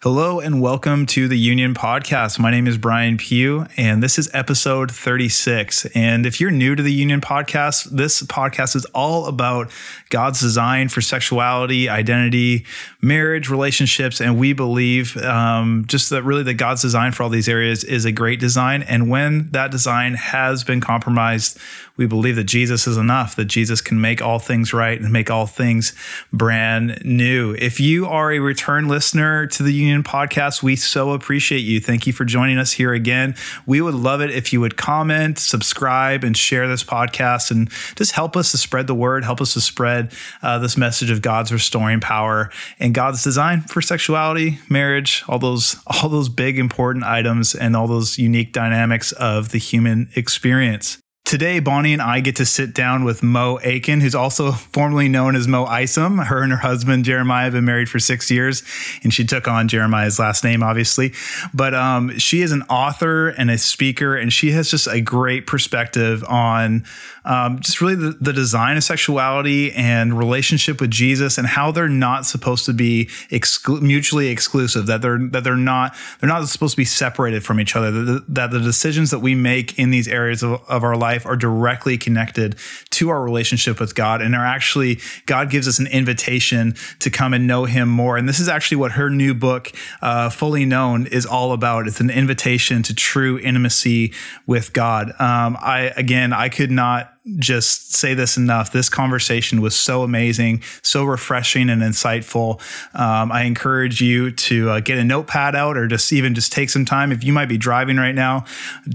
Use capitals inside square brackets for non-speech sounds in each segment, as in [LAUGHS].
Hello and welcome to the Union Podcast. My name is Brian Pugh, and this is episode 36. And if you're new to the Union Podcast, this podcast is all about God's design for sexuality, identity, marriage, relationships, and we believe um, just that really that God's design for all these areas is a great design. And when that design has been compromised, we believe that Jesus is enough, that Jesus can make all things right and make all things brand new. If you are a return listener to the Union podcast, we so appreciate you. Thank you for joining us here again. We would love it if you would comment, subscribe, and share this podcast and just help us to spread the word, help us to spread uh, this message of God's restoring power and God's design for sexuality, marriage, all those all those big important items and all those unique dynamics of the human experience. Today, Bonnie and I get to sit down with Mo Aiken, who's also formerly known as Mo Isom. Her and her husband, Jeremiah, have been married for six years, and she took on Jeremiah's last name, obviously. But um, she is an author and a speaker, and she has just a great perspective on um, just really the, the, design of sexuality and relationship with Jesus and how they're not supposed to be exclu- mutually exclusive, that they're, that they're not, they're not supposed to be separated from each other, that the, that the decisions that we make in these areas of, of our life are directly connected to our relationship with God and are actually, God gives us an invitation to come and know Him more. And this is actually what her new book, uh, Fully Known, is all about. It's an invitation to true intimacy with God. Um, I, again, I could not just say this enough. This conversation was so amazing, so refreshing and insightful. Um, I encourage you to uh, get a notepad out or just even just take some time. If you might be driving right now,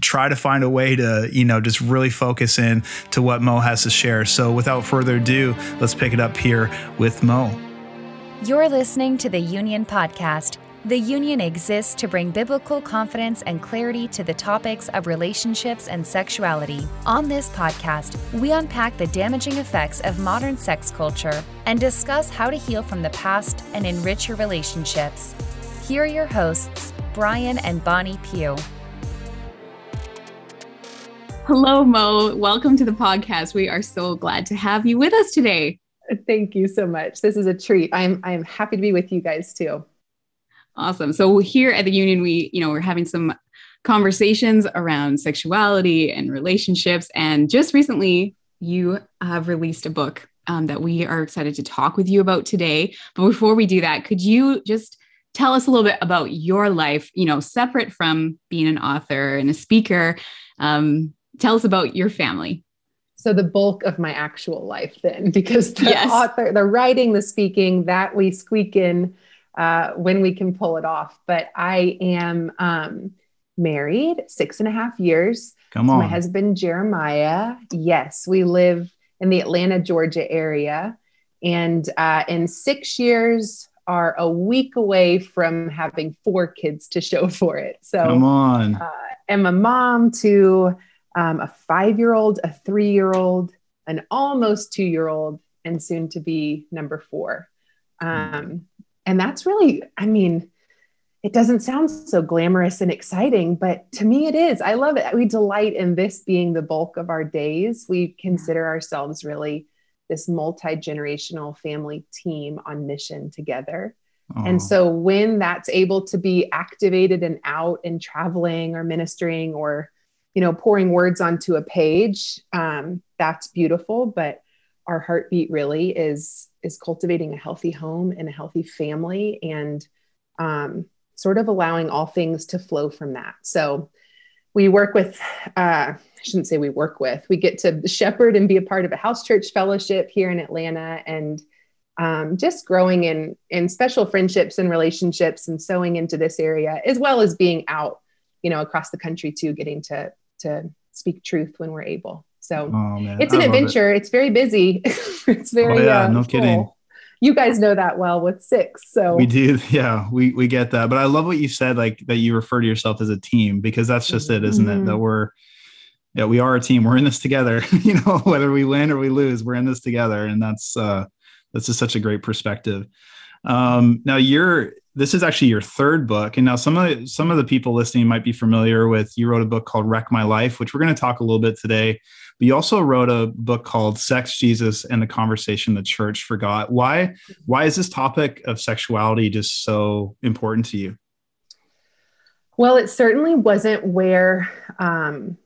try to find a way to, you know, just really focus in to what Mo has to share. So without further ado, let's pick it up here with Mo. You're listening to the Union Podcast the Union exists to bring biblical confidence and clarity to the topics of relationships and sexuality. On this podcast, we unpack the damaging effects of modern sex culture and discuss how to heal from the past and enrich your relationships. Here are your hosts, Brian and Bonnie Pugh. Hello, Mo. Welcome to the podcast. We are so glad to have you with us today. Thank you so much. This is a treat. I'm I'm happy to be with you guys too. Awesome. So here at the union, we, you know, we're having some conversations around sexuality and relationships. And just recently, you have released a book um, that we are excited to talk with you about today. But before we do that, could you just tell us a little bit about your life, you know, separate from being an author and a speaker? Um, tell us about your family. So the bulk of my actual life, then, [LAUGHS] because the yes. author, the writing, the speaking, that we squeak in uh, when we can pull it off. But I am um, married six and a half years. Come on. My husband, Jeremiah. Yes, we live in the Atlanta, Georgia area. And uh, in six years, are a week away from having four kids to show [LAUGHS] for it. So, come on. Uh, am a mom to um, a five year old, a three year old, an almost two year old, and soon to be number four. Um, and that's really, I mean, it doesn't sound so glamorous and exciting, but to me it is. I love it. We delight in this being the bulk of our days. We consider ourselves really this multi generational family team on mission together. And so when that's able to be activated and out and traveling or ministering or, you know, pouring words onto a page, um, that's beautiful. But our heartbeat really is is cultivating a healthy home and a healthy family and um, sort of allowing all things to flow from that. So we work with uh, i shouldn't say we work with we get to shepherd and be a part of a house church fellowship here in atlanta and um, just growing in in special friendships and relationships and sowing into this area as well as being out you know across the country too getting to to speak truth when we're able so oh, it's an I adventure. It. It's very busy. [LAUGHS] it's very oh, yeah, uh, no full. kidding. You guys know that well with six. So we do. [LAUGHS] Yeah, we we get that. But I love what you said, like that you refer to yourself as a team because that's just mm-hmm. it, isn't it? That mm-hmm. we're yeah, we are a team. We're in this together. [LAUGHS] you know, whether we win or we lose, we're in this together, and that's uh that's just such a great perspective. Um, now you're this is actually your third book. And now some of the, some of the people listening might be familiar with you wrote a book called Wreck My Life, which we're going to talk a little bit today. But you also wrote a book called Sex, Jesus, and the Conversation the Church Forgot. Why why is this topic of sexuality just so important to you? Well, it certainly wasn't where um,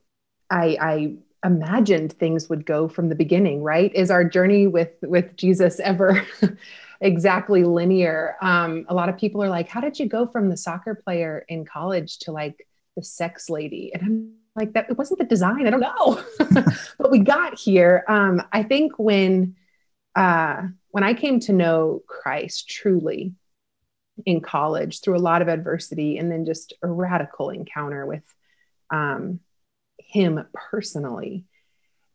I, I imagined things would go from the beginning. Right? Is our journey with with Jesus ever? [LAUGHS] exactly linear. Um, a lot of people are like, how did you go from the soccer player in college to like the sex lady? And I'm like, that it wasn't the design. I don't know, [LAUGHS] but we got here. Um, I think when uh, when I came to know Christ truly in college through a lot of adversity and then just a radical encounter with um, him personally,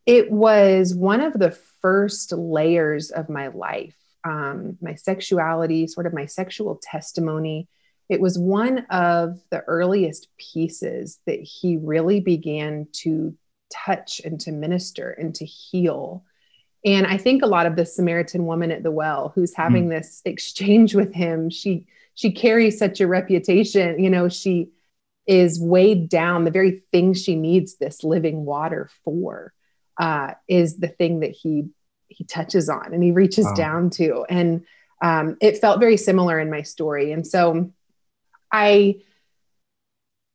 it was one of the first layers of my life um, my sexuality, sort of my sexual testimony. It was one of the earliest pieces that he really began to touch and to minister and to heal. And I think a lot of the Samaritan woman at the well who's having mm. this exchange with him, she she carries such a reputation, you know, she is weighed down. The very thing she needs this living water for uh, is the thing that he he touches on and he reaches wow. down to and um, it felt very similar in my story and so i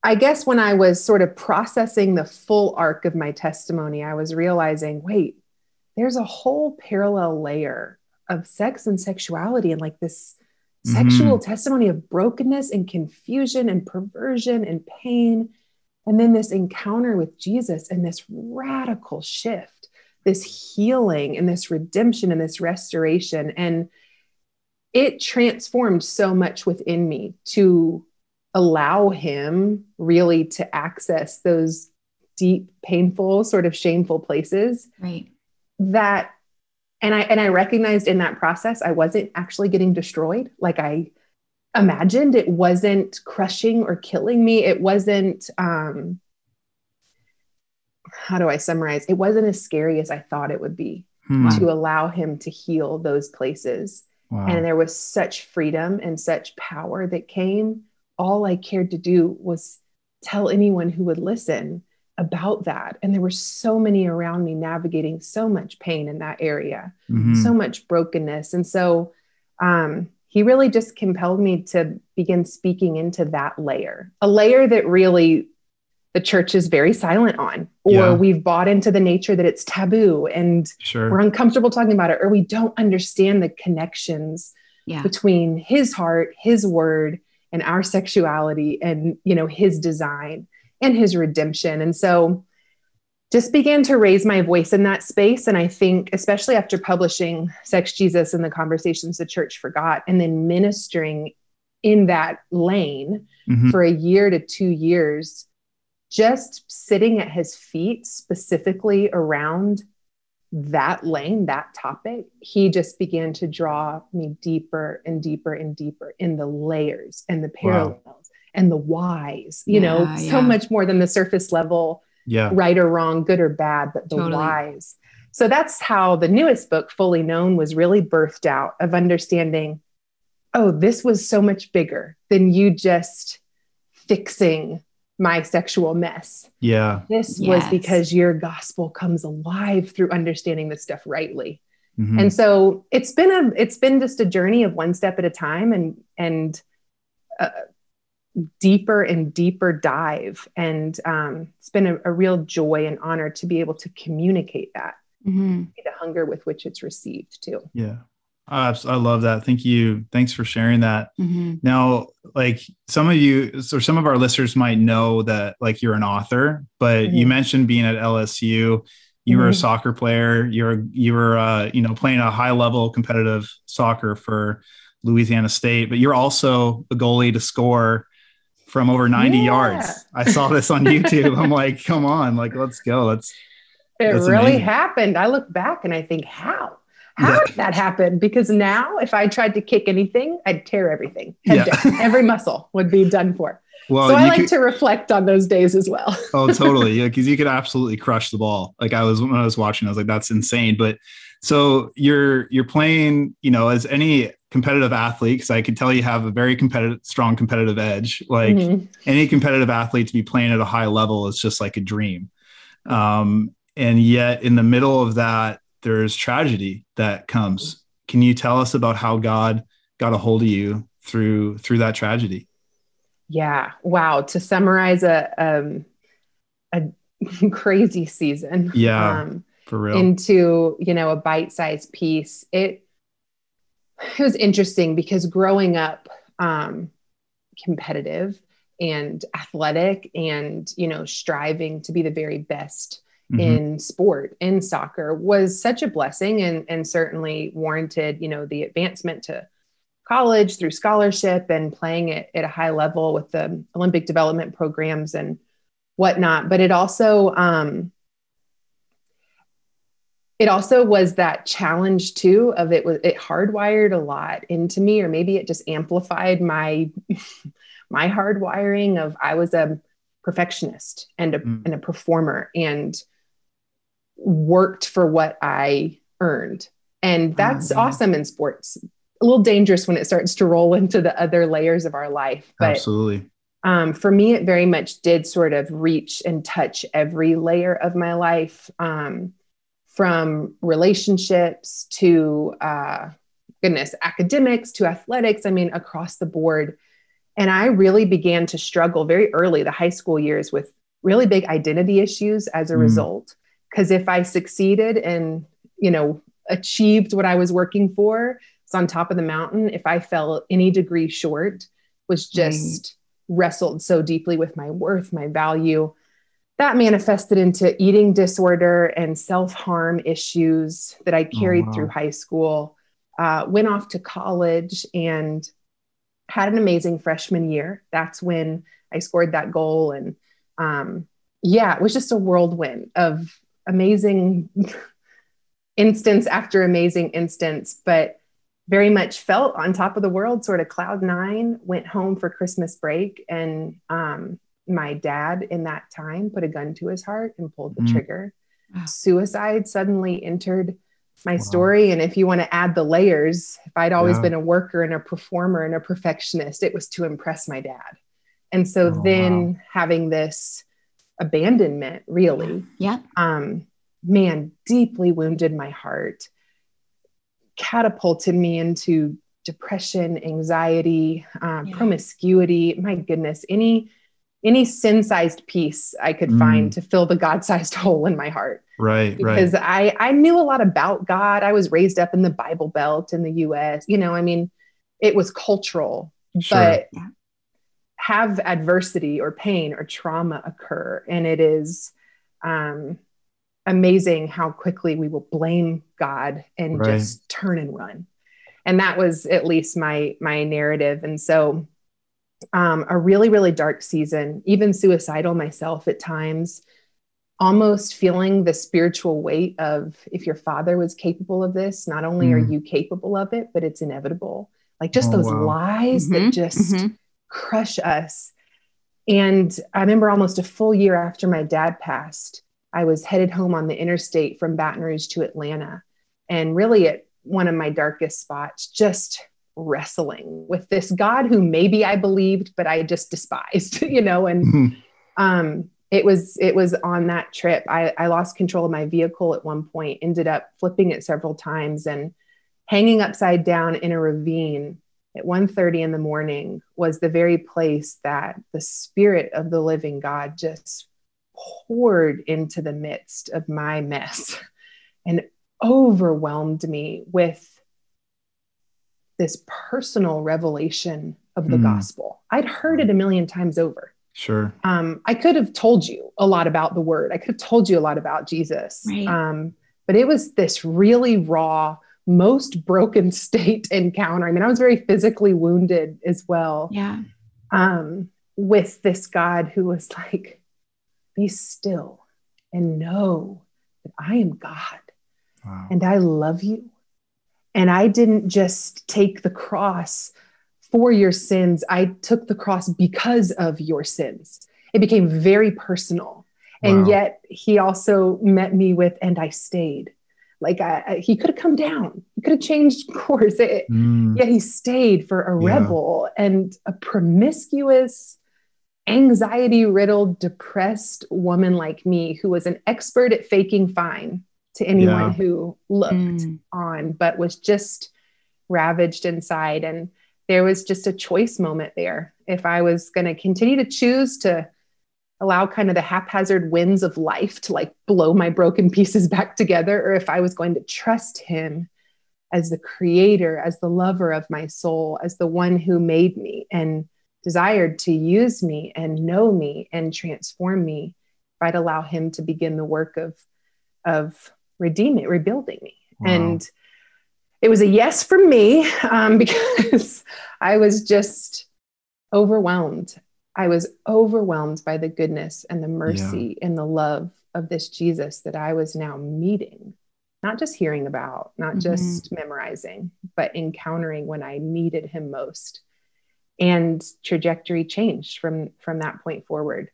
i guess when i was sort of processing the full arc of my testimony i was realizing wait there's a whole parallel layer of sex and sexuality and like this mm-hmm. sexual testimony of brokenness and confusion and perversion and pain and then this encounter with jesus and this radical shift this healing and this redemption and this restoration. And it transformed so much within me to allow him really to access those deep, painful, sort of shameful places. Right. That and I and I recognized in that process I wasn't actually getting destroyed like I imagined. It wasn't crushing or killing me. It wasn't um how do I summarize? It wasn't as scary as I thought it would be hmm. to allow him to heal those places. Wow. And there was such freedom and such power that came. All I cared to do was tell anyone who would listen about that. And there were so many around me navigating so much pain in that area, mm-hmm. so much brokenness. And so um, he really just compelled me to begin speaking into that layer, a layer that really the church is very silent on, or yeah. we've bought into the nature that it's taboo and sure. we're uncomfortable talking about it, or we don't understand the connections yeah. between his heart, his word, and our sexuality and you know his design and his redemption. And so just began to raise my voice in that space. And I think, especially after publishing Sex Jesus and the Conversations the Church Forgot, and then ministering in that lane mm-hmm. for a year to two years, just sitting at his feet specifically around that lane, that topic, he just began to draw me deeper and deeper and deeper in the layers and the parallels wow. and the whys, you yeah, know, so much more than the surface level, yeah. right or wrong, good or bad, but the totally. whys. So that's how the newest book, Fully Known, was really birthed out of understanding oh, this was so much bigger than you just fixing my sexual mess. Yeah. This yes. was because your gospel comes alive through understanding this stuff rightly. Mm-hmm. And so it's been a it's been just a journey of one step at a time and and a deeper and deeper dive and um, it's been a, a, real joy and honor to be able to communicate that mm-hmm. the hunger with which it's received too yeah I love that. Thank you. Thanks for sharing that. Mm-hmm. Now, like some of you, or some of our listeners might know that like you're an author, but mm-hmm. you mentioned being at LSU. You mm-hmm. were a mm-hmm. soccer player. You're you were uh, you know playing a high level competitive soccer for Louisiana State, but you're also a goalie to score from over 90 yeah. yards. I saw this on YouTube. I'm [LAUGHS] like, come on, like let's go. Let's. It really amazing. happened. I look back and I think, how? How yeah. did that happen? Because now, if I tried to kick anything, I'd tear everything. Yeah. Every muscle would be done for. Well, so I like could, to reflect on those days as well. [LAUGHS] oh, totally. Yeah, because you could absolutely crush the ball. Like I was when I was watching, I was like, "That's insane." But so you're you're playing, you know, as any competitive athlete because I could tell you have a very competitive, strong competitive edge. Like mm-hmm. any competitive athlete to be playing at a high level is just like a dream. Um, and yet, in the middle of that, there's tragedy that comes. Can you tell us about how God got a hold of you through through that tragedy? Yeah. Wow. To summarize a um, a [LAUGHS] crazy season. Yeah. Um, for real. Into you know a bite-sized piece. It it was interesting because growing up um, competitive and athletic and you know striving to be the very best mm-hmm. in sport in soccer was such a blessing and and certainly warranted you know the advancement to college through scholarship and playing it at a high level with the olympic development programs and whatnot but it also um, it also was that challenge too of it was it hardwired a lot into me or maybe it just amplified my [LAUGHS] my hardwiring of i was a perfectionist and a, mm. and a performer and worked for what i earned. And that's mm-hmm. awesome in sports. A little dangerous when it starts to roll [LAUGHS] into the other layers of our life but absolutely. um, for me it very much did sort of reach and touch every layer of my life um, from relationships to uh, goodness academics to athletics i mean across the board. And i really began to struggle very early the high school years with really big identity issues as a mm. result because if i succeeded and you know achieved what i was working for it's on top of the mountain if i fell any degree short was just mm. wrestled so deeply with my worth my value that manifested into eating disorder and self harm issues that I oh, carried oh, wow. through high school. Uh, went off to college and had an amazing freshman year. That's when I scored that goal. And um, yeah, it was just a whirlwind of amazing [LAUGHS] instance after amazing instance, but very much felt on top of the world, sort of cloud nine. Went home for Christmas break and um, my dad in that time put a gun to his heart and pulled the mm. trigger. Suicide suddenly entered my wow. story. And if you want to add the layers, if I'd always yeah. been a worker and a performer and a perfectionist, it was to impress my dad. And so oh, then wow. having this abandonment really, yeah. Um, man, deeply wounded my heart, catapulted me into depression, anxiety, um, yeah. promiscuity. My goodness, any any sin-sized piece I could mm. find to fill the God-sized [LAUGHS] hole in my heart. Right, because right. I I knew a lot about God. I was raised up in the Bible Belt in the U.S. You know, I mean, it was cultural, sure. but have adversity or pain or trauma occur, and it is um, amazing how quickly we will blame God and right. just turn and run. And that was at least my my narrative, and so um, a really, really dark season, even suicidal myself at times, almost feeling the spiritual weight of if your father was capable of this, not only mm. are you capable of it, but it's inevitable. Like just oh, those wow. lies mm-hmm, that just mm-hmm. Crush us. And I remember almost a full year after my dad passed, I was headed home on the interstate from Baton Rouge to Atlanta. And really, at one of my darkest spots, just wrestling with this God who maybe I believed, but I just despised, [LAUGHS] you know, and mm-hmm. um, it was it was on that trip. I, I lost control of my vehicle at one point, ended up flipping it several times and hanging upside down in a ravine at 1:30 in the morning was the very place that the spirit of the living God just poured into the midst of my mess [LAUGHS] and overwhelmed me with this personal revelation of the mm. gospel. I'd heard it a million times over. Sure. Um, I could have told you a lot about the word. I could have told you a lot about Jesus. Right. Um, but it was this really raw, most broken [LAUGHS] state encounter. I mean, I was very physically wounded as well. Yeah. Um, with this God who was like, be still and know that I am God wow. and I love you and I didn't just take the cross for your sins, I took the cross because of your sins. It became very personal. Wow. And yet he also met me with, and I stayed. Like I, he could have come down. He could have changed [LAUGHS] course. It, Mm. Yet he stayed for a Yeah. rebel and a promiscuous, anxiety riddled, depressed woman like me who was an expert at faking fine to anyone Yeah. who looked Mm. on, but was just ravaged inside. And there was just a choice moment there. If I was going to continue to choose to allow kind of the haphazard winds of life to like blow my broken pieces [LAUGHS] back together, or if I was going to trust him as the creator, as the lover of my soul, as the one who made me and desired to use me and know me and transform me, if I'd allow him to begin the work of, of redeeming, rebuilding me. Wow. And it was a yes for me [LAUGHS] um, [LAUGHS] because I was just overwhelmed. I was overwhelmed by the goodness and the mercy and the love of this Jesus that I was now meeting, not just hearing about, not Mhm. just memorizing, but encountering when I needed him most. And trajectory changed from from that point forward.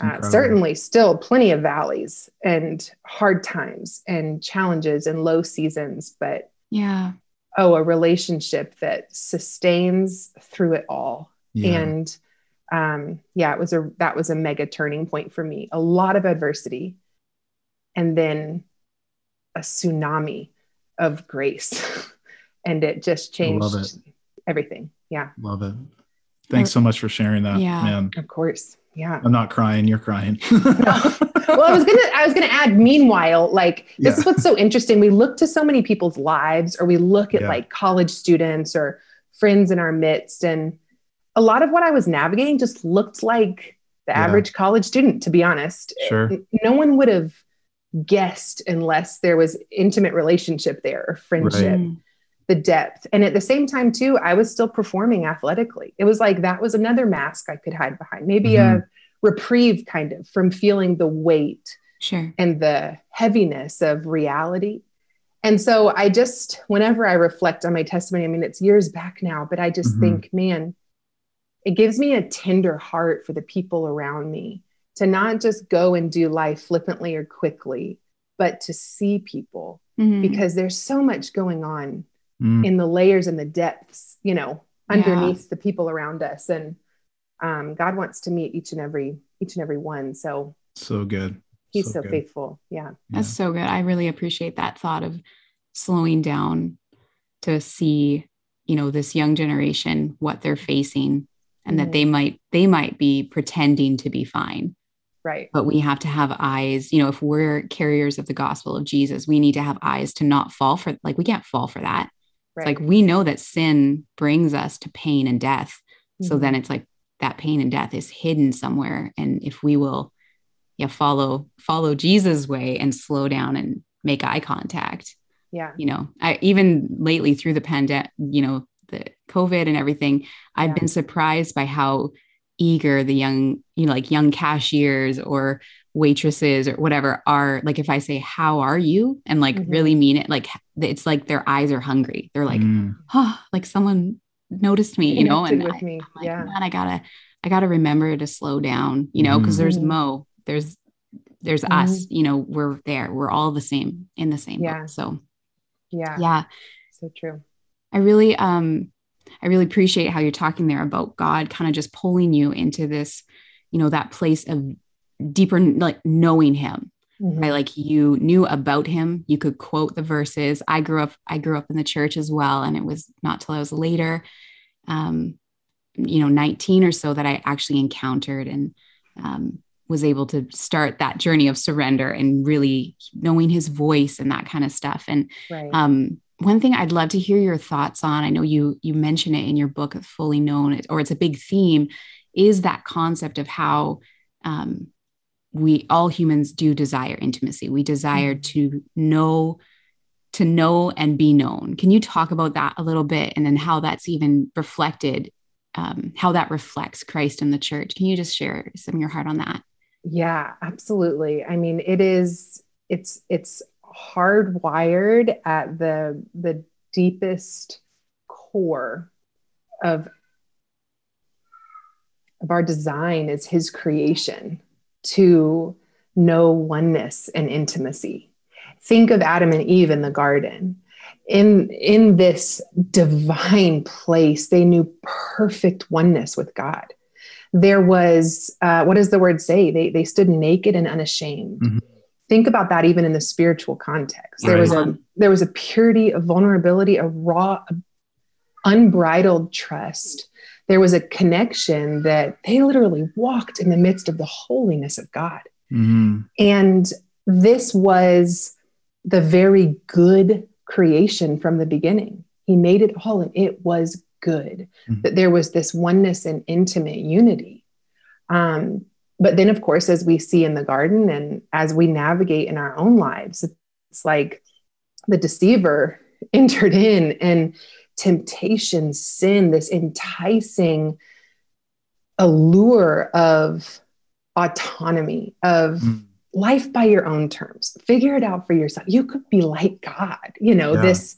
Uh, certainly, still plenty of valleys and hard times and challenges and low seasons, but Yeah. oh, a relationship that sustains through it all. Yeah. And um, yeah, it was a that was a mega turning point for me. A lot of adversity, and then a tsunami of grace, [LAUGHS] and it just I love changed everything. Yeah, Love it. Thanks so much for sharing that. Yeah. Man, of course. Yeah. I'm not crying. You're crying. [LAUGHS] well, I was gonna I was gonna add. Meanwhile, like this Yeah. is what's so interesting. We look to so many people's lives, or we look at Yeah. like college students or friends in our midst, and a lot of what I was navigating just looked like the Yeah. average college student. To be honest, Sure. No one would have guessed unless there was intimate relationship there or friendship Mm. the depth. And at the same time, too, I was still performing athletically. It was like that was another mask I could hide behind, maybe a reprieve kind of from feeling the weight Sure. and the heaviness of reality. And so I just, whenever I reflect on my testimony, I mean, it's years back now, but I just Mhm. think, man, it gives me a tender heart for the people around me to not just go and do life flippantly or quickly, but to see people Mhm. because there's so much going on Mm. in the layers and the depths, you know, Yeah. underneath the people around us. And um, God wants to meet each and every each and every one. So So good. He's so, good. faithful. Yeah. That's so good. I really appreciate that thought of slowing down to see, you know, this young generation what they're facing and that they might they might be pretending to be fine. Right. But we have to have eyes, you know, if we're carriers of the gospel of Jesus, we need to have eyes to not fall for like we can't fall for that. Right. It's like we know that sin brings us to pain and death. So Mhm. then it's like that pain and death is hidden somewhere. And if we will yeah, follow follow Jesus' way and slow down and make eye contact, yeah. you know, I even lately through the pandemic, you know, the COVID and everything, I've been surprised by how eager the young, you know, like young cashiers or waitresses or whatever are like if I say, How are you? and like Mhm. really mean it, like it's like their eyes are hungry. They're like, Mm. oh, like someone noticed me, you know, and I, me. am like, yeah. man, I gotta, I gotta remember to slow down, you know, because there's Mhm. Mo, there's, there's us, you know, we're there, we're all the same in the same Yeah. boat. So Yeah. yeah, So true. I really, um, I really appreciate how you're talking there about God kind of just pulling you into this, you know, that place of deeper, like knowing Him, Mhm. right? Like you knew about him, you could quote the verses. I grew up, I grew up in the church as well, and it was not till I was later, um, you know, 19 or so that I actually encountered and um, was able to start that journey of surrender and really knowing his voice and that kind of stuff. And Right. um, one thing I'd love to hear your thoughts on, I know you you mention it in your book, Fully Known, or it's a big theme, is that concept of how um, we all humans do desire intimacy. We desire to know, to know and be known. Can you talk about that a little bit, and then how that's even reflected, um, how that reflects Christ in the church? Can you just share some of your heart on that? Yeah, absolutely. I mean, it is it's it's hardwired at the the deepest core of of our design is his creation to know oneness and intimacy. think of Adam and Eve in the garden. In, in this divine place, they knew perfect oneness with God. There was, uh, what does the word say? They, they stood naked and unashamed. Mm-hmm. Think about that even in the spiritual context. There right. was a there was a purity, a vulnerability, a raw, unbridled trust. There was a connection that they literally walked in the midst of the holiness of God. Mm-hmm. And this was the very good creation from the beginning. He made it all and it was good. Mm-hmm. That there was this oneness and intimate unity. Um, but then, of course, as we see in the garden and as we navigate in our own lives, it's like the deceiver [LAUGHS] entered in and temptation, sin, this enticing allure of autonomy, of mm. life by your own terms. Figure it out for yourself. You could be like God, you know, yeah. this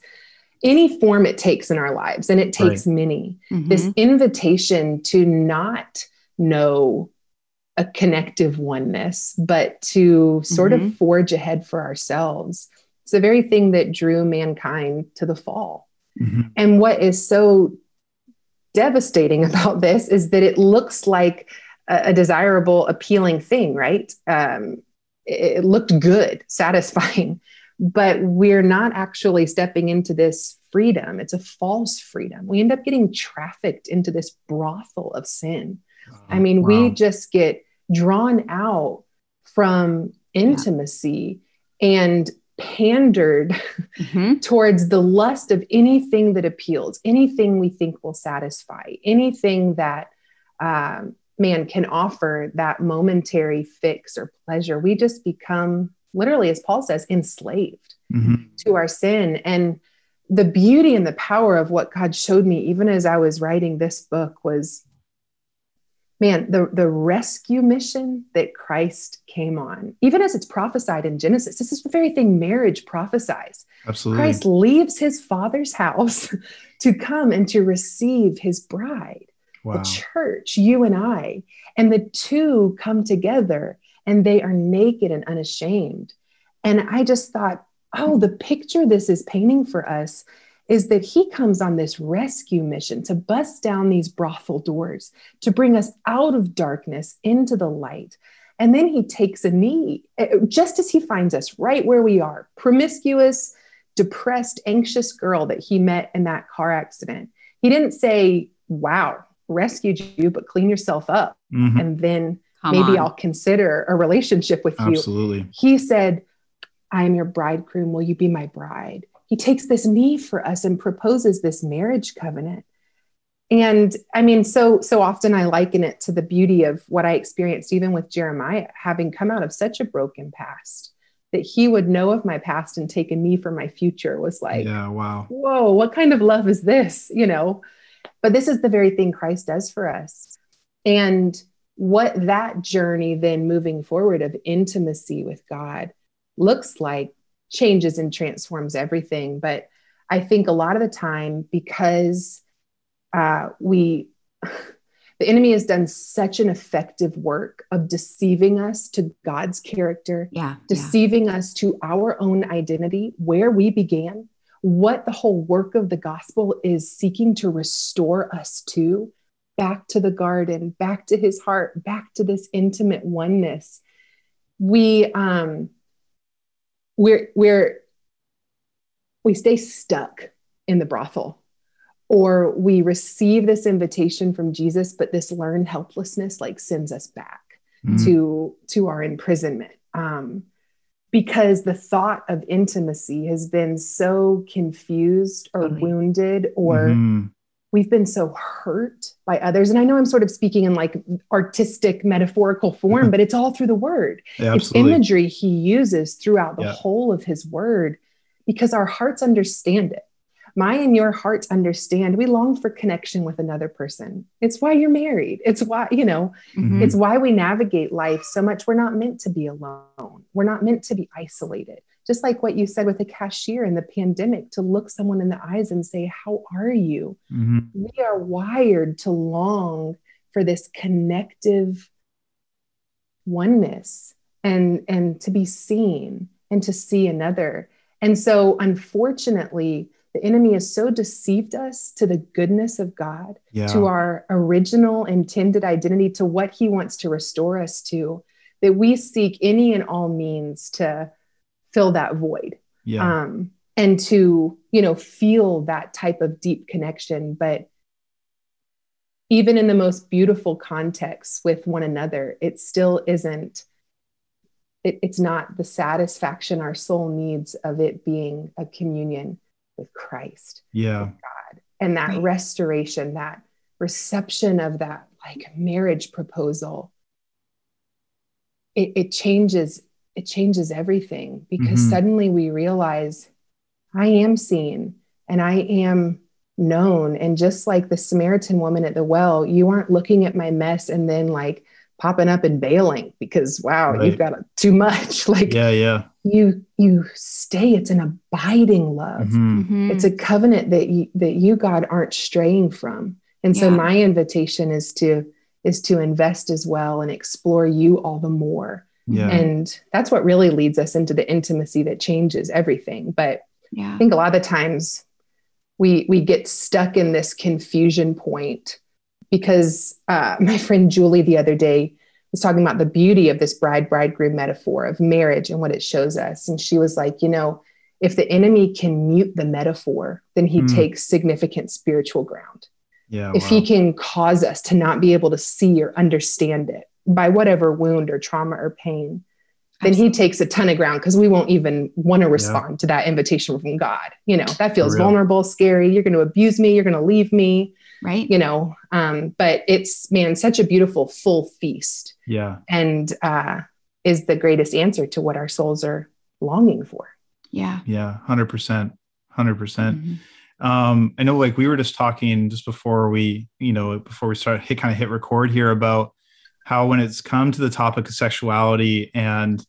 any form it takes in our lives, and it takes right. many. Mm-hmm. This invitation to not know a connective oneness, but to sort mm-hmm. of forge ahead for ourselves. It's the very thing that drew mankind to the fall. Mm-hmm. And what is so devastating [LAUGHS] about this is that it looks like a, a desirable, appealing thing, right? Um, it, it looked good, [LAUGHS] satisfying, but we're not actually stepping into this freedom. It's a false freedom. We end up getting trafficked into this brothel of sin. I mean, wow. we just get drawn out from intimacy yeah. and pandered mm-hmm. [LAUGHS] towards the lust of anything that appeals, anything we think will satisfy, anything that um, man can offer that momentary fix or pleasure. We just become literally, as Paul says, enslaved mm-hmm. to our sin. And the beauty and the power of what God showed me, even as I was writing this book, was man, the, the rescue mission that Christ came on, even as it's prophesied in Genesis, this is the very thing marriage prophesies. Absolutely. Christ leaves his father's house [LAUGHS] to come and to receive his bride, wow. the church, you and I. And the two come together and they are naked and unashamed. And I just thought, oh, the picture this is painting for us is that he comes on this rescue mission to bust down these brothel doors, to bring us out of darkness into the light. And then he takes a knee, eh, just as he finds us right where we are, promiscuous, depressed, anxious girl that he met in that car accident. He didn't say, Wow, rescued you, but clean yourself up. Mm-hmm. And then Come maybe on. I'll consider a relationship with you. Absolutely. He said, I am your bridegroom. Will you be my bride? He takes this knee for us and proposes this marriage covenant. And i mean so so often i liken it to the beauty of what i experienced even with jeremiah having come out of such a broken past that he would know of my past and take a knee for my future was like yeah wow. whoa what kind of love is this you know? But this is the very thing christ does for us. And what that journey then moving forward of intimacy with god looks like changes and transforms everything. But I think a lot of the time, because uh, we, [LAUGHS] the enemy has done such an effective work of deceiving us to God's character, yeah, deceiving yeah. us to our own identity, where we began, what the whole work of the gospel is seeking to restore us to back to the garden, back to his heart, back to this intimate oneness. We, um, we're we're we stay stuck in the brothel or we receive this invitation from Jesus but this learned helplessness like sends us back mm-hmm. to to our imprisonment. Um, because the thought of intimacy has been so confused or wounded or mm-hmm we've been so hurt by others. And i know i'm sort of speaking in like artistic metaphorical form but it's all through the word. Yeah, it's imagery he uses throughout the yeah. whole of his word because our hearts understand it. My and your hearts understand. We long for connection with another person. It's why you're married. It's why you know mm-hmm. it's why we navigate life so much. We're not meant to be alone. We're not meant to be isolated just like what you said with the cashier in the pandemic to look someone in the eyes and say how are you mm-hmm. we are wired to long for this connective oneness and and to be seen and to see another. And so, unfortunately, the enemy has so deceived us to the goodness of God, Yeah. to our original intended identity, to what he wants to restore us to, that we seek any and all means to fill that void Yeah. um, and to you know feel that type of deep connection but even in the most beautiful contexts with one another it still isn't it, it's not the satisfaction our soul needs of it being a communion with christ yeah. God, and that Right. restoration that reception of that like marriage proposal it, it changes it changes everything because Mhm. suddenly we realize i am seen and i am known and just like the samaritan woman at the well you aren't looking at my mess and then like popping up and bailing because wow Right. you've got too much [LAUGHS] like Yeah. Yeah. you you stay it's an abiding love Mhm. Mhm. it's a covenant that you that you god aren't straying from and so Yeah. my invitation is to is to invest as well and explore you all the more Yeah. and that's what really leads us into the intimacy that changes everything but yeah. i think a lot of the times we we get stuck in this confusion point because uh, [LAUGHS] my friend julie the other day was talking about the beauty of this bride bridegroom metaphor of marriage and what it shows us and she was like you know if the enemy can mute the metaphor then he Hmm. takes significant spiritual ground yeah. if wow. he can cause us to not be able to see or understand it by whatever wound or trauma or pain then he takes a ton of ground because we won't even want to respond to that invitation from god you know that feels real. vulnerable scary you're going to abuse me you're going to leave me right. you know um, but it's man such a beautiful full feast yeah. and uh, is the greatest answer to what our souls are longing for Yeah. Yeah. Hundred percent. Hundred percent. Mhm. um i know like we were just talking just before we you know before we start hit kind of hit record here about how when it's come to the topic of sexuality and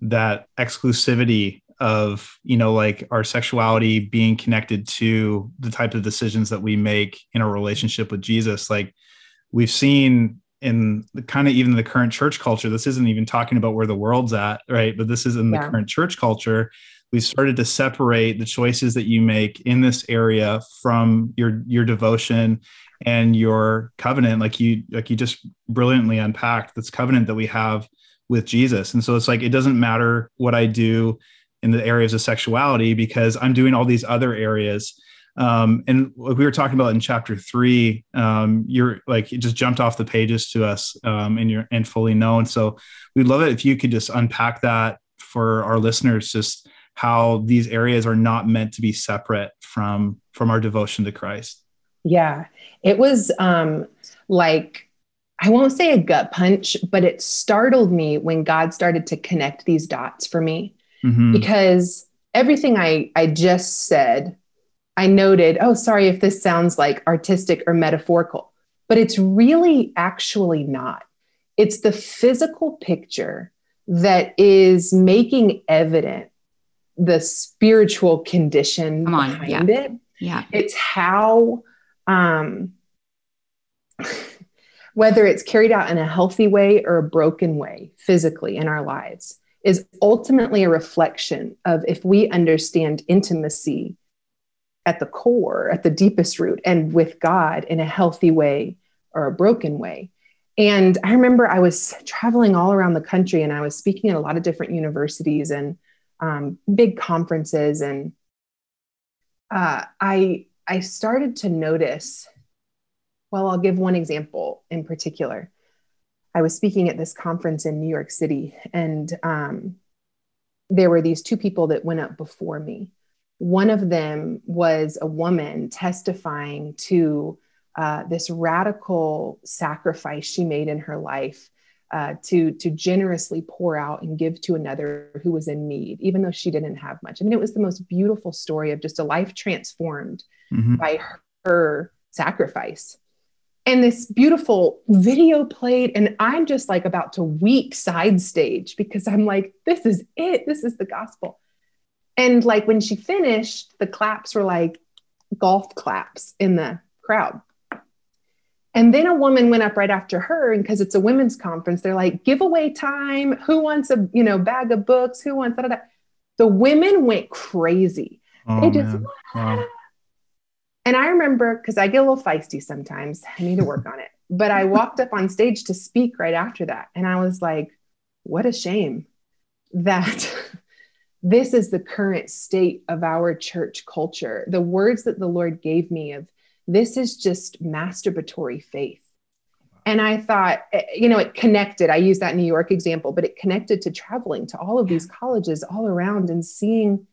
that exclusivity of you know like our sexuality being connected to the type of decisions that we make in our relationship with jesus like we've seen in the kind of even the current church culture this isn't even talking about where the world's at right but this is in the Yeah. current church culture we've started to separate the choices that you make in this area from your your devotion and your covenant like you like you just brilliantly unpacked this covenant that we have with Jesus. And so it's like it doesn't matter what I do in the areas of sexuality because I'm doing all these other areas. Um, and like we were talking about in chapter three um, you're like it just jumped off the pages to us um, and you're and fully known. So we'd love it if you could just unpack that for our listeners just how these areas are not meant to be separate from from our devotion to Christ. Yeah, it was um, like, I won't say a gut punch, but it startled me when God started to connect these dots for me Mhm. because everything I, I just said, I noted, oh, sorry if this sounds like artistic or metaphorical, but it's really actually not. It's the physical picture that is making evident the spiritual condition on, behind it Yeah. it's how um whether it's carried out in a healthy way or a broken way physically in our lives is ultimately a reflection of if we understand intimacy at the core at the deepest root and with god in a healthy way or a broken way. And i remember i was traveling all around the country and i was speaking at a lot of different universities and um, big conferences and uh, I I started to notice. Well, I'll give one example in particular. I was speaking at this conference in New York City, and um, there were these two people that went up before me. One of them was a woman testifying to uh, this radical sacrifice she made in her life uh, to to generously pour out and give to another who was in need, even though she didn't have much. I mean, it was the most beautiful story of just a life transformed Mhm. by her, sacrifice. And this beautiful video played, and I'm just like about to weep side stage because I'm like, this is it. This is the gospel. And like when she finished, the claps were like golf claps in the crowd. And then a woman went up right after her, and because it's a women's conference, they're like, giveaway time. Who wants a you know bag of books? Who wants da. The women went crazy. Oh, they just. Wow. And I remember because I get a little feisty sometimes. I need to work on it. But I [LAUGHS] walked up on stage to speak right after that. And I was like, what a shame that [LAUGHS] this is the current state of our church culture. The words that the Lord gave me of this is just masturbatory faith. And I thought, eh, you know, it connected. I use that New York example, but it connected to traveling to all of these colleges all around and seeing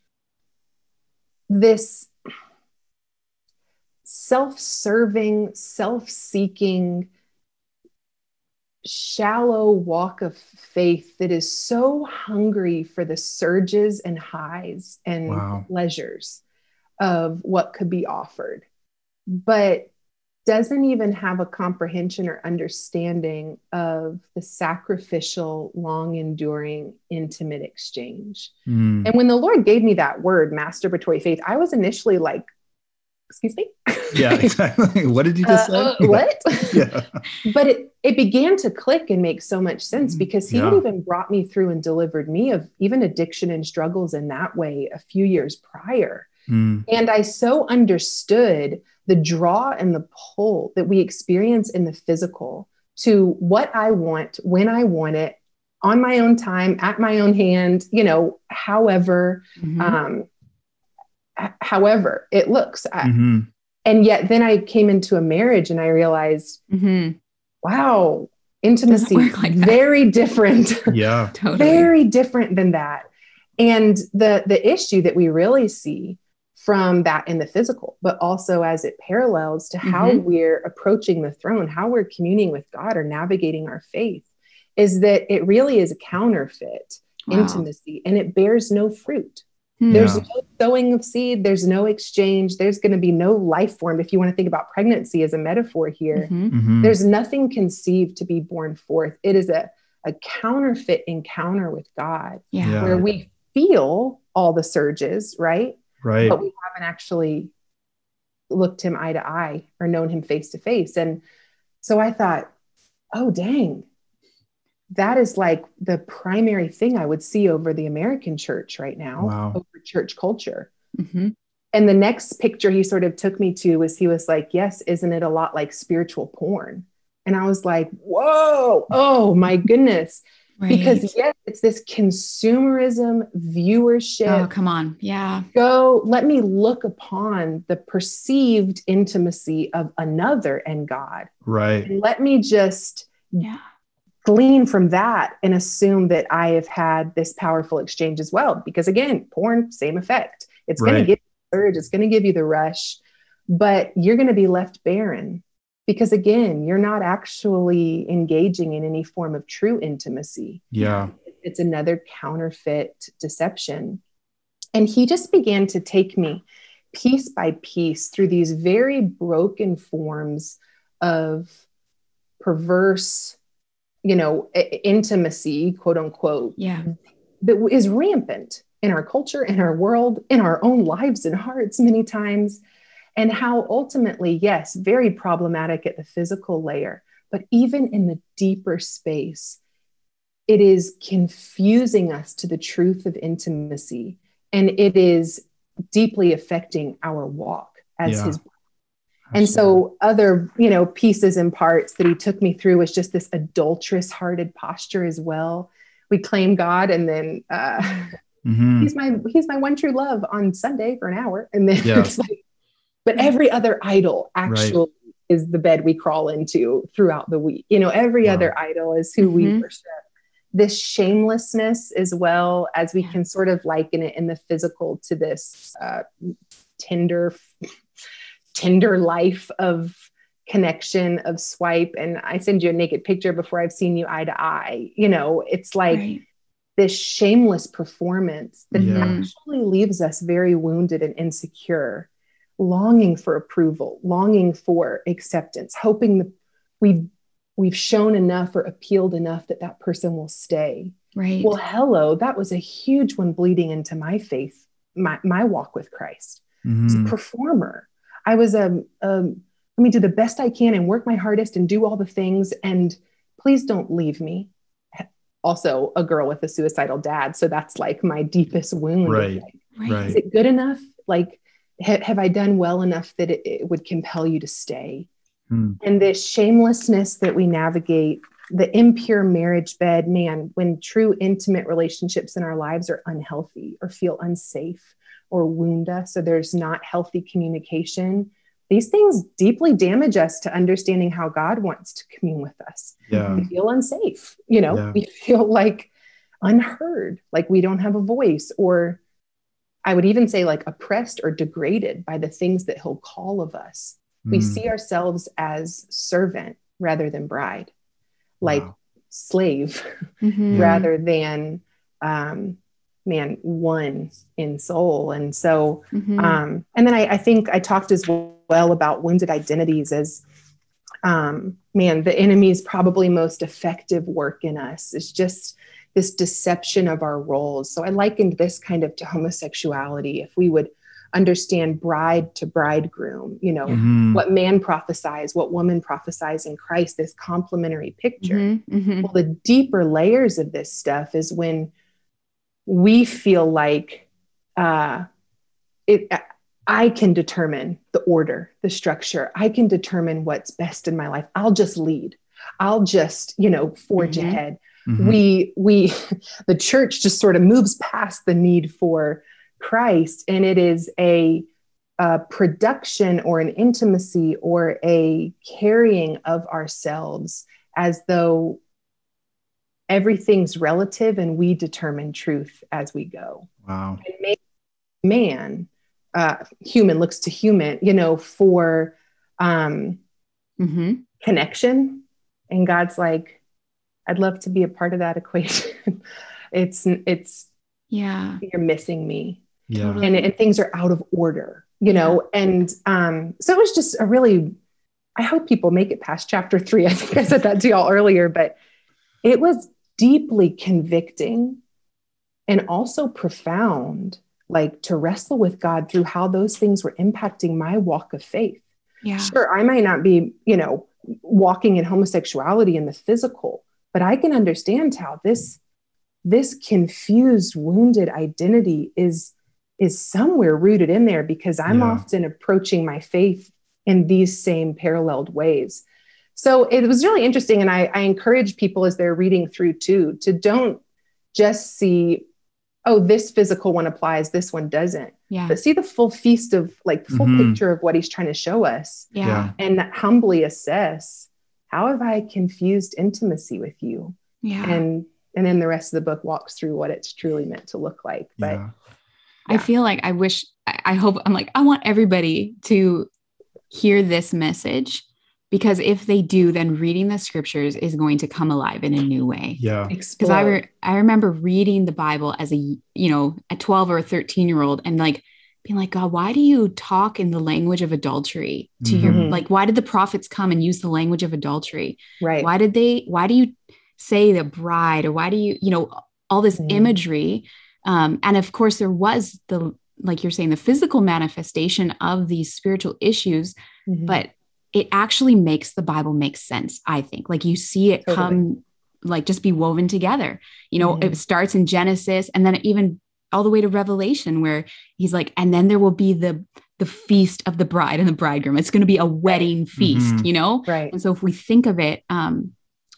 this self serving, self seeking, shallow walk of faith that is so hungry for the surges and highs and Wow. pleasures of what could be offered, but doesn't even have a comprehension or understanding of the sacrificial, long enduring, intimate exchange. Mm. And when the Lord gave me that word, masturbatory faith, I was initially like, excuse me? Yeah, [LAUGHS] exactly. [LAUGHS] what did you just Uh, say? uh, what? [LAUGHS] Yeah. but it, it began to click and make so much sense because he had Yeah. even brought me through and delivered me of even addiction and struggles in that way a few years prior. Mm. And I so understood the draw and the pull that we experience in the physical to what I want, when I want it, on my own time, at my own hand, you know, however, Mhm. um, however it looks. I- Mhm. and yet then I came into a marriage and I realized, Mhm. wow, intimacy like very different [LAUGHS] Yeah. [LAUGHS] Totally. very different than that and the the issue that we really see from that in the physical but also as it parallels to how Mhm. we're approaching the throne how we're communing with god or navigating our faith is that it really is a counterfeit Wow. intimacy and it bears no fruit There's no sowing of seed there's no exchange there's going to be no life formed if you want to think about pregnancy as a metaphor here Mhm. Mhm. there's nothing conceived to be born forth. It is a, a counterfeit encounter with God Yeah. Yeah. where we feel all the surges, right? right. But we haven't actually looked him eye to eye or known him face to face. And so I thought, oh, dang, that is like the primary thing I would see over the American church right now, Wow. over church culture. Mhm. And the next picture he sort of took me to was he was like, Yes, isn't it a lot like spiritual porn? And I was like, Whoa, oh my goodness. Right. Because, yes, it's this consumerism, viewership. oh, come on. Yeah. Go, let me look upon the perceived intimacy of another and God. Right. And let me just Yeah. Glean from that and assume that I have had this powerful exchange as well. Because again, porn, same effect. It's going to give you the urge, it's going to give you the rush, but you're going to be left barren. Because again, you're not actually engaging in any form of true intimacy. Yeah. It's another counterfeit deception. And he just began to take me piece by piece through these very broken forms of perverse, you know, intimacy, quote unquote, Yeah. that is rampant in our culture, in our world, in our own lives and hearts many times. And how ultimately, yes, very problematic at the physical layer, but even in the deeper space, it is confusing us to the truth of intimacy. And it is deeply affecting our walk as Yeah. his and so other you know pieces and parts that he took me through was just this adulterous hearted posture as well we claim god and then uh [LAUGHS] Mhm. he's my he's my one true love on sunday for an hour and then Yeah. it's like but every other idol actually is the bed we crawl into throughout the week you know every Wow. other idol is who we Mhm. worship this shamelessness as well as we can sort of liken it in the physical to this uh, Tinder Tinder life of connection of swipe and i send you a naked picture before i've seen you eye to eye you know it's like right. this shameless performance that Yeah. actually leaves us very wounded and insecure longing for approval longing for acceptance hoping that we've we've shown enough or appealed enough that that person will stay Right. well hello that was a huge one bleeding into my faith my, my walk with christ mm-hmm. I was a performer. I was a, um, let me do the best I can and work my hardest and do all the things. And please don't leave me. also a girl with a suicidal dad. So that's like my deepest wound. Right. Like, Right. Is it good enough? Like, ha- have I done well enough that it, it would compel you to stay? Hmm. And this shamelessness that we navigate, the impure marriage bed, man, when true intimate relationships in our lives are unhealthy or feel unsafe or wound us, so there's not healthy communication, these things deeply damage us to understanding how God wants to commune with us. Yeah. We feel unsafe, you know, Yeah. we feel like unheard, like we don't have a voice, or I would even say like oppressed or degraded by the things that He'll call of us we Hmm. see ourselves as servant rather than bride like Wow. slave Mhm. [LAUGHS] rather than um man one in soul and so Mhm. um and then I, I think i talked as well about wounded identities as um man the enemy's probably most effective work in us is just this deception of our roles so i likened this kind of to homosexuality if we would understand bride to bridegroom you know Mhm. what man prophesies, what woman prophesies in Christ, this complementary picture. Mhm. Mhm. Well, the deeper layers of this stuff is when we feel like uh, it. I can determine the order, the structure. I can determine what's best in my life. I'll just lead. I'll just, you know, forge Mhm. ahead. Mhm. We, we, [LAUGHS] the church just sort of moves past the need for Christ, and it is a, a production or an intimacy or a carrying of ourselves as though everything's relative and we determine truth as we go. Wow. And maybe man, uh, human looks to human, you know, for um, Mhm. connection. And God's like, I'd love to be a part of that [LAUGHS] equation. it's it's Yeah. you're missing me Yeah. And, and things are out of order you know and um so it was just a really i hope people make it past chapter three i think i said that to y'all earlier but it was deeply convicting and also profound like to wrestle with god through how those things were impacting my walk of faith Yeah. sure i might not be you know walking in homosexuality in the physical but i can understand how this this confused wounded identity is is somewhere rooted in there because i'm Yeah. often approaching my faith in these same paralleled ways so it was really interesting and I, I encourage people as they're reading through too to don't just see oh this physical one applies this one doesn't Yeah. but see the full feast of like the full Mhm. picture of what he's trying to show us Yeah. and humbly assess how have i confused intimacy with you Yeah. and and then the rest of the book walks through what it's truly meant to look like but Yeah. I feel like I wish, I I hope, I'm like, I want everybody to hear this message because if they do, then reading the scriptures is going to come alive in a new way. Yeah. Because I, re- I remember reading the Bible as a, you know, a 12 or a 13 year old and like being like, God, why do you talk in the language of adultery to your, Mhm. like, why did the prophets come and use the language of adultery? right why did they why do you say the bride or why do you you know all this Mm. imagery um and of course there was the like you're saying the physical manifestation of these spiritual issues Mhm. but it actually makes the bible make sense i think. Like you see it Totally. come like just be woven together. You know Mhm. it starts in genesis and then even all the way to revelation where he's like and then there will be the the feast of the bride and the bridegroom. It's going to be a wedding feast Mhm. you know? Right. And so if we think of it, um,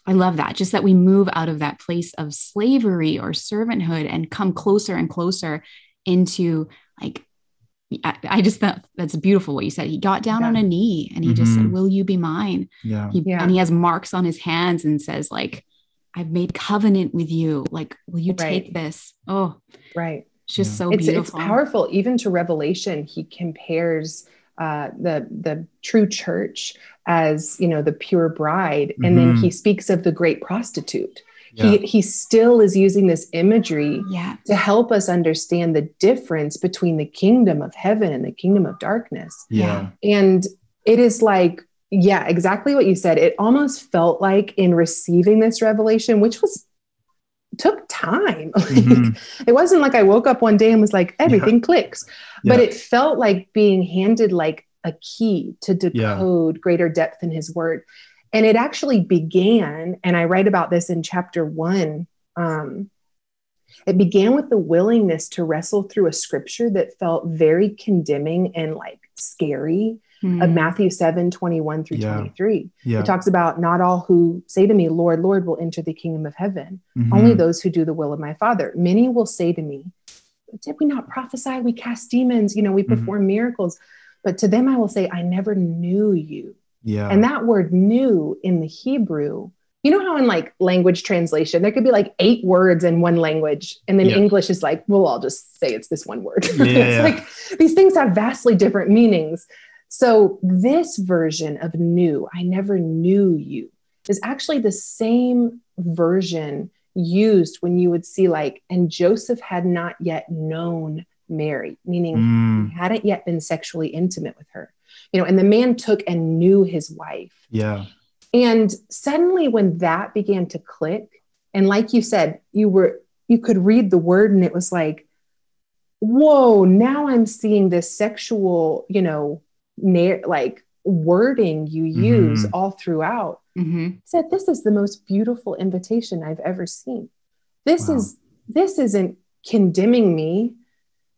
I love that, just that we move out of that place of slavery or servanthood and come closer and closer into like, I, I just thought that's beautiful what you said. He got down Yeah. on a knee and he just said, Mhm. Will you be mine? Yeah. He, Yeah. And he has marks on his hands and says, like, I've made covenant with you. Like, will you Right. take this? Oh, right it's just Yeah. so it's, it's powerful even to revelation he compares uh, the the true church as you know the pure bride and then Mhm. he speaks of the great prostitute Yeah. he he still is using this imagery Yeah. to help us understand the difference between the kingdom of heaven and the kingdom of darkness Yeah. and it is like yeah exactly what you said it almost felt like in receiving this revelation which was took time [LAUGHS] Like, Mhm. it wasn't like i woke up one day and was like everything clicks but Yeah. it felt like being handed like a key to decode greater depth in his word and it actually began and i write about this in chapter one Um, it began with the willingness to wrestle through a scripture that felt very condemning and like scary Mm. of Matthew 7 21 through Yeah. 23. Yeah. It talks about not all who say to me, Lord, Lord, will enter the kingdom of heaven, Mhm. only those who do the will of my Father. Many will say to me, Did we not prophesy? We cast demons, you know, we Mhm. perform miracles. But to them, I will say, I never knew you. Yeah. And that word knew in the Hebrew, you know how in like language translation, there could be like eight words in one language. And then Yeah. English is like, we'll all just say it's this one word. [LAUGHS] Yeah, it's yeah. like these things have vastly different meanings. So this version of knew, I never knew you, is actually the same version used when you would see like, and Joseph had not yet known Mary, meaning Mm, he hadn't yet been sexually intimate with her. You know, and the man took and knew his wife. yeah. And suddenly when that began to click, and like you said, you were you could read the word and it was like, whoa, now I'm seeing this sexual, you know, na- like wording you use Mhm. all throughout. Mhm. Said this is the most beautiful invitation I've ever seen. This Wow. is this isn't condemning me.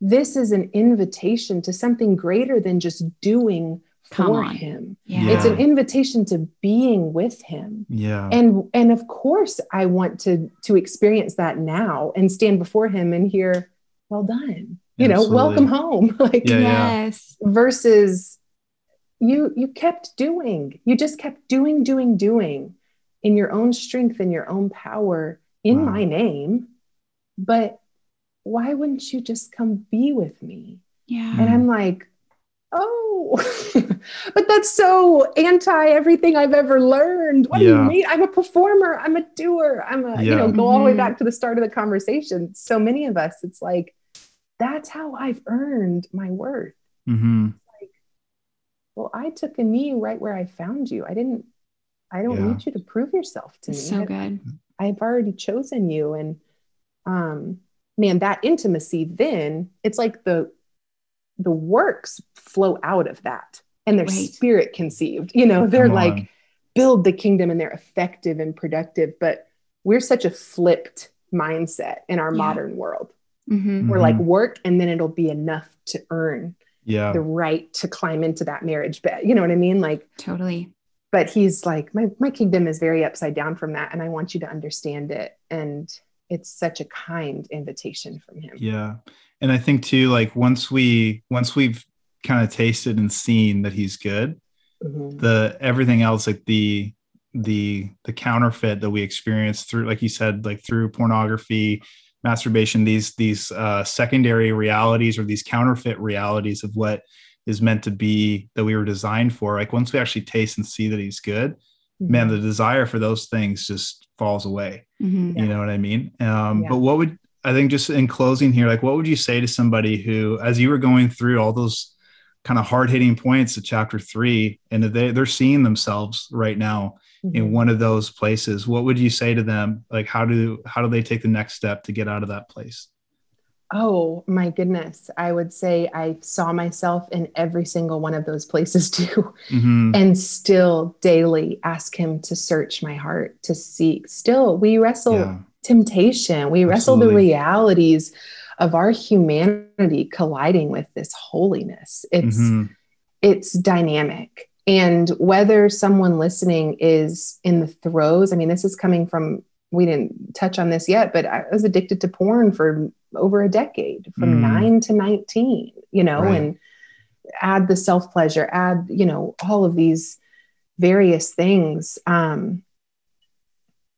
This is an invitation to something greater than just doing Come for him. Yeah. It's an invitation to being with him. Yeah. And and of course I want to to experience that now and stand before him and hear, well done. You know, Absolutely. welcome home. [LAUGHS] like Yeah, yeah. yes. versus you you kept doing. You just kept doing, doing, doing in your own strength and your own power in Wow. my name. But why wouldn't you just come be with me? Yeah. And I'm like, oh, [LAUGHS] but that's so anti everything I've ever learned. What do you mean? I'm a performer. I'm a doer. I'm a, you know, go all the way Mhm. back to the start of the conversation. So many of us, it's like, that's how I've earned my worth. Mm-hmm. Like, Well, I took a knee right where I found you. I didn't, I don't Yeah. need you to prove yourself to me. so I- good. I've already chosen you. And um, man, that intimacy then, it's like the the works flow out of that and they're Right. spirit conceived. You know, they're Come like on. build the kingdom and they're effective and productive. But we're such a flipped mindset in our Yeah. modern world. Mhm. We're like work and then it'll be enough to earn Yeah. the right to climb into that marriage bed. You know what I mean? Like Totally. but he's like my my kingdom is very upside down from that and i want you to understand it and it's such a kind invitation from him Yeah. And I think too, like once we once we've kind of tasted and seen that he's good, Mhm. the everything else, like the the the counterfeit that we experience through, like you said, like through pornography, masturbation, these these uh secondary realities or these counterfeit realities of what is meant to be that we were designed for. Like once we actually taste and see that he's good, man, Mm-hmm. the desire for those things just falls away. Mhm. You know what I mean? Um, Yeah. But what would I think just in closing here, like what would you say to somebody who, as you were going through all those kind of hard hitting points of chapter three, and they, they're seeing themselves right now in Mhm. one of those places, what would you say to them? Like how do how do they take the next step to get out of that place? Oh my goodness i would say i saw myself in every single one of those places [LAUGHS] too Mhm. and still daily ask him to search my heart to seek still we wrestle Yeah. temptation we wrestle the realities of our humanity colliding with this holiness it's Mhm. it's dynamic. And whether someone listening is in the throes, I mean, this is coming from, we didn't touch on this yet, but I was addicted to porn for over a decade, from Mm. nine to 19, you know, Right. and add the self pleasure, add, you know, all of these various things. Um,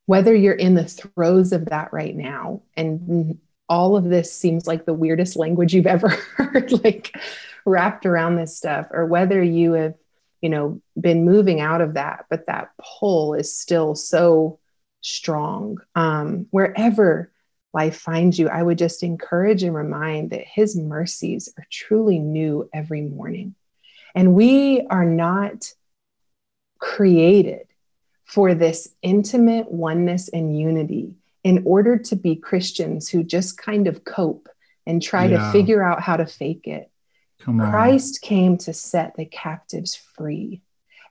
whether you're in the throes of that right now and all of this seems like the weirdest language you've [LAUGHS] ever heard like wrapped around this stuff or whether you have you know been moving out of that but that pull is still so strong um wherever life finds you i would just encourage and remind that his mercies are truly new every morning and we are not created for this intimate oneness and unity in order to be Christians who just kind of cope and try Yeah. to figure out how to fake it. Come on. Christ came to set the captives free,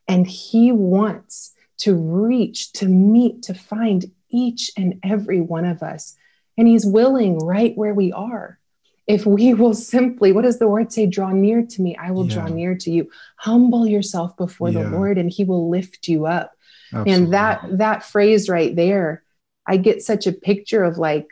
and he wants to reach, to meet, to find each and every one of us. And He's willing right where we are. If we [LAUGHS] will simply, what does the word say? Draw near to me, I will yeah. draw near to you. Humble yourself before yeah. the Lord, and He will lift you up. Absolutely. And that that phrase right there, I get such a picture of like,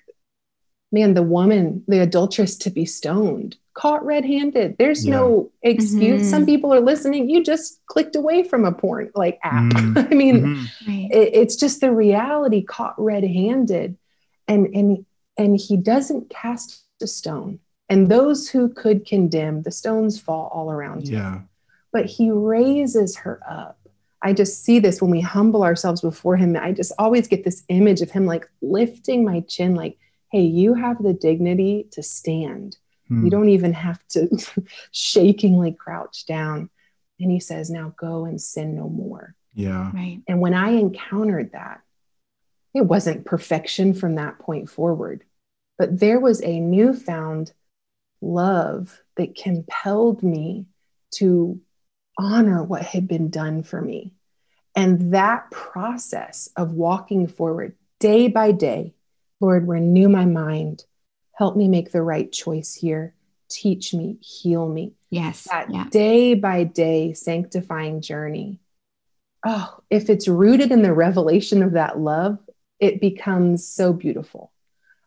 man, the woman, the adulteress to be stoned caught red-handed. There's yeah. no excuse. Mm-hmm. Some people are listening. You just clicked away from a porn like app. Mm-hmm. [LAUGHS] I mean, mm-hmm. it, it's just the reality caught red-handed. And and and he doesn't cast a stone. And those who could condemn, the stones fall all around him. Yeah. But he raises her up. I just see this when we humble ourselves before him. I just always get this image of him like lifting my chin, like, hey, you have the dignity to stand Hmm. You don't even have to [LAUGHS] shakingly crouch down. And he says, Now go and sin no more. Yeah. Right. And when I encountered that, it wasn't perfection from that point forward, but there was a newfound love that compelled me to honor what had been done for me. And that process of walking forward day by day, Lord, renew my mind, help me make the right choice here. Teach me heal me. Yes that yeah. day by day sanctifying journey. Oh if it's rooted in the revelation of that love it becomes so beautiful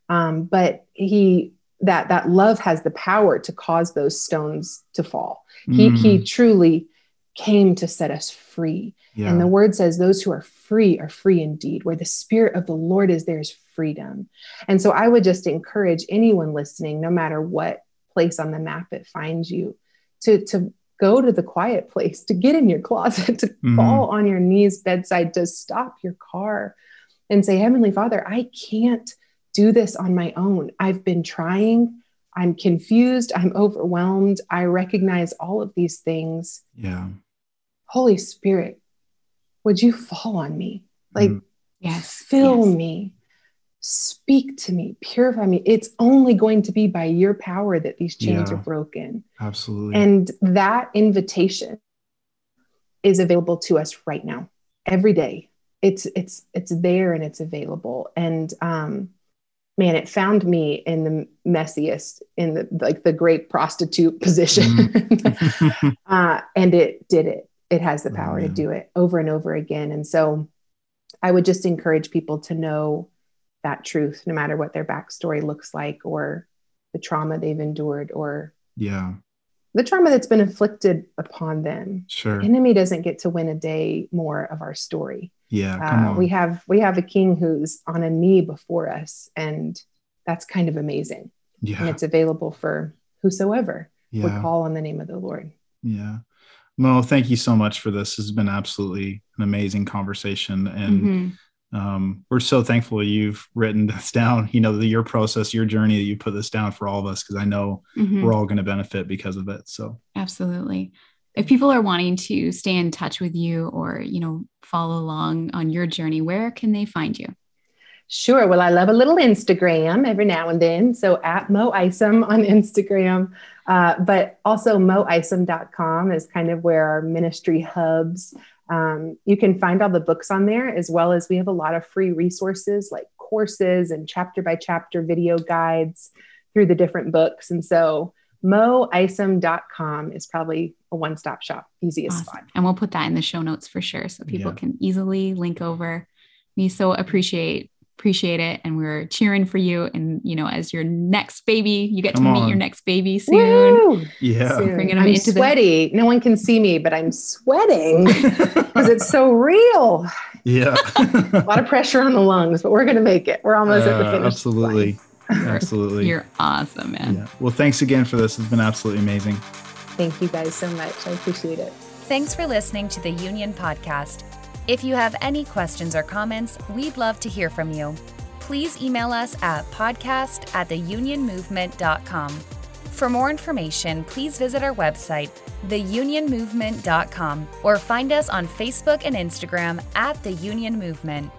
um, but he that that love has the power to cause those stones to fall mm. he he truly came to set us free yeah. and the word says those who are free are free indeed where the spirit of the lord is there is freedom. And so I would just encourage anyone listening, no matter what place on the map it finds you, to, to go to the quiet place, to get in your closet, [LAUGHS] to mm-hmm. fall on your knees bedside, to stop your car and say, Heavenly Father, I can't do this on my own. I've been trying. I'm confused. I'm overwhelmed. I recognize all of these things. Yeah. Holy Spirit, would you fall on me? Like, mm. yes, fill yes. me speak to me, purify me. It's only going to be by your power that these chains yeah, are broken. Absolutely. And that invitation is available to us right now, every day. It's it's it's there and it's available. And um, man, it found me in the messiest, in the like the great prostitute position, mm. [LAUGHS] uh, and it did it. It has the power oh, to do it over and over again. And so, I would just encourage people to know that truth, no matter what their backstory looks like or the trauma they've endured or yeah the trauma that's been inflicted upon them. Sure. The enemy doesn't get to win a day more of our story. Yeah. Uh, we have we have a king who's on a knee before us, and that's kind of amazing. Yeah. And it's available for whosoever yeah. would call on the name of the Lord. Yeah. Mo, thank you so much for this. This has been absolutely an amazing conversation. And mm-hmm um, we're so thankful you've written [LAUGHS] this down you know the, your process your journey that you put this down for all of us because i know mm-hmm. we're all going to benefit because of it so absolutely if people are wanting to stay in touch with you or you know follow along on your journey where can they find you Sure. Well, I love a little Instagram every now and then. So at Mo Isom on [LAUGHS] Instagram, uh, but also moisom.com is kind of where our ministry hubs. Um, you can find all the books on there, as well as we have a lot of free resources like courses and chapter by chapter video guides through the different books. And so moisom.com is probably a one stop shop, easiest awesome. spot. And we'll put that in the show notes for sure so people yeah. can easily link over. We so appreciate appreciate it and we're cheering for you and you know as your next baby you get Come to meet on. your next baby soon Woo! yeah soon. Bringing them I'm into sweaty the- no one can see me but I'm sweating [LAUGHS] because it's so real yeah [LAUGHS] a lot of pressure on the lungs but we're gonna make it we're almost uh, at the finish absolutely absolutely you're awesome man yeah. well thanks again for this it's been absolutely amazing thank you guys so much I appreciate it thanks for listening to the Union Podcast if you have any questions or comments, we'd love to hear from you. Please email us at podcast at theunionmovement.com. For more information, please visit our website, theunionmovement.com, or find us on Facebook and Instagram at The Union Movement.